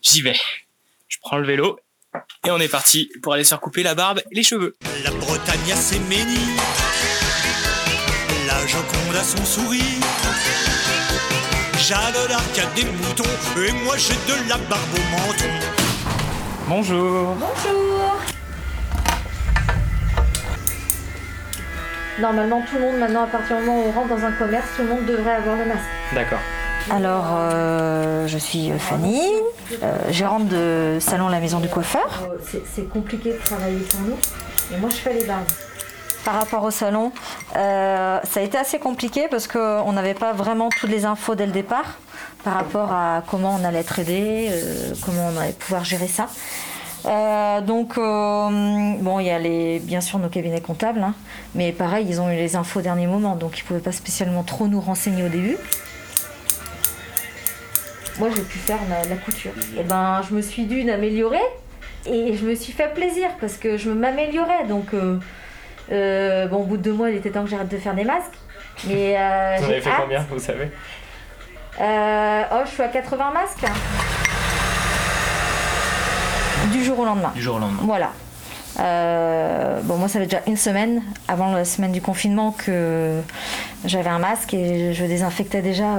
j'y vais. Je prends le vélo et on est parti pour aller se recouper la barbe et les cheveux. La Bretagne a ses ménis, la Joconde a son sourire. Jeanne d'Arc a des moutons, et moi j'ai de la barbe au menton. Bonjour. Bonjour Normalement, tout le monde, maintenant, à partir du moment où on rentre dans un commerce, tout le monde devrait avoir le masque. D'accord. Alors, euh, je suis Fanny, euh, gérante de salon La Maison du Coiffeur. C'est compliqué de travailler pour nous, et moi je fais les barbes. Par rapport au salon, euh, ça a été assez compliqué parce qu'on n'avait pas vraiment toutes les infos dès le départ par rapport à comment on allait être aidé, comment on allait pouvoir gérer ça. donc, bon, il y a les, bien sûr nos cabinets comptables, hein, mais pareil, ils ont eu les infos au dernier moment, donc ils ne pouvaient pas spécialement trop nous renseigner au début moi j'ai pu faire la, couture. Et ben je me suis dû d'améliorer et je me suis fait plaisir parce que je m'améliorais. Donc euh, euh, bon, au bout de deux mois, il était temps que j'arrête de faire des masques. Mais euh, vous avez fait combien, vous savez? Oh, je suis à 80 masques. Du jour au lendemain. Du jour au lendemain. Voilà. Bon, moi, ça fait déjà une semaine avant la semaine du confinement que j'avais un masque et je désinfectais déjà,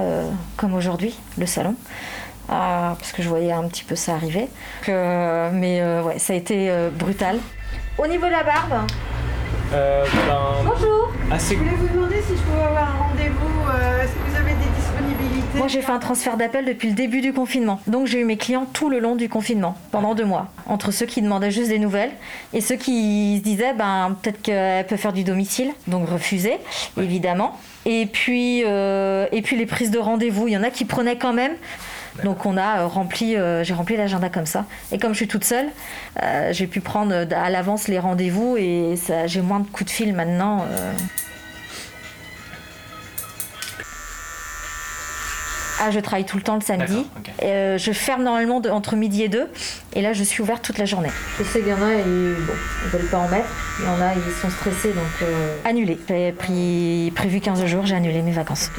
comme aujourd'hui, le salon. Ah, parce que je voyais un petit peu ça arriver. mais euh, ouais, ça a été euh, brutal. Au niveau de la barbe euh, ben, Bonjour Je voulais vous demander si je pouvais avoir un rendez-vous. Est-ce que vous avez des Moi j'ai fait un transfert d'appel depuis le début du confinement. Donc j'ai eu mes clients tout le long du confinement, pendant deux mois. Entre ceux qui demandaient juste des nouvelles et ceux qui se disaient ben, peut-être qu'elle peut faire du domicile, donc refuser, évidemment. Et puis, et puis les prises de rendez-vous, il y en a qui prenaient quand même. Donc on a euh, rempli, euh, j'ai rempli l'agenda comme ça. Et comme je suis toute seule, euh, j'ai pu prendre à l'avance les rendez-vous et j'ai moins de coups de fil maintenant. Ah, je travaille tout le temps le samedi. je ferme normalement entre midi et deux. Et là, je suis ouverte toute la journée. Je sais qu'il y en a, ils, ne veulent pas en mettre. Il y en a, ils sont stressés, donc annulé. J'avais prévu 15 jours, j'ai annulé mes vacances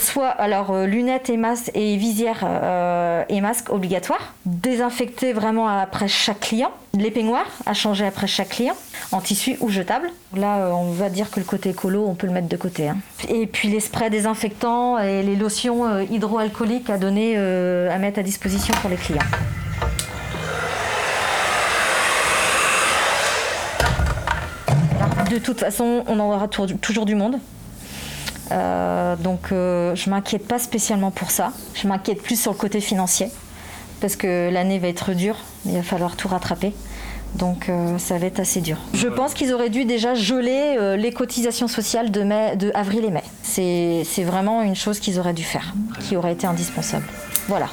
soit alors euh, lunettes et masques et visières euh, et masques obligatoires. Désinfecter vraiment après chaque client. Les peignoirs à changer après chaque client en tissu ou jetable. Là, euh, on va dire que le côté écolo, on peut le mettre de côté. Hein. Et puis les sprays désinfectants et les lotions hydroalcooliques à à mettre à disposition pour les clients. De toute façon, on en aura toujours du monde. Euh, donc euh, je m'inquiète pas spécialement pour ça. Je m'inquiète plus sur le côté financier parce que l'année va être dure. Il va falloir tout rattraper. Donc euh, ça va être assez dur. Je pense qu'ils auraient dû déjà geler les cotisations sociales de, mai, de avril et mai. C'est vraiment une chose qu'ils auraient dû faire, qui aurait été indispensable. Voilà.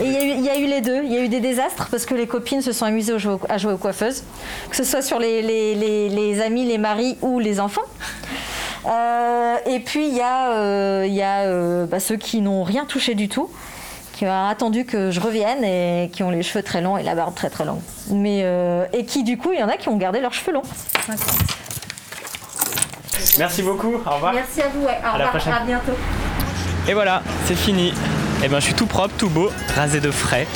Et il y, a eu les deux. Il y a eu des désastres parce que les copines se sont amusées à jouer aux coiffeuses, que ce soit sur les, amis, les maris ou les enfants. Euh, et puis il y a, euh, euh, bah, ceux qui n'ont rien touché du tout, qui ont attendu que je revienne et qui ont les cheveux très longs et la barbe très très longue. Mais, et qui du coup, il y en a qui ont gardé leurs cheveux longs. Merci beaucoup, au revoir. Merci à vous, au revoir, à bientôt. Et voilà, c'est fini. Eh ben je suis tout propre, tout beau, rasé de frais.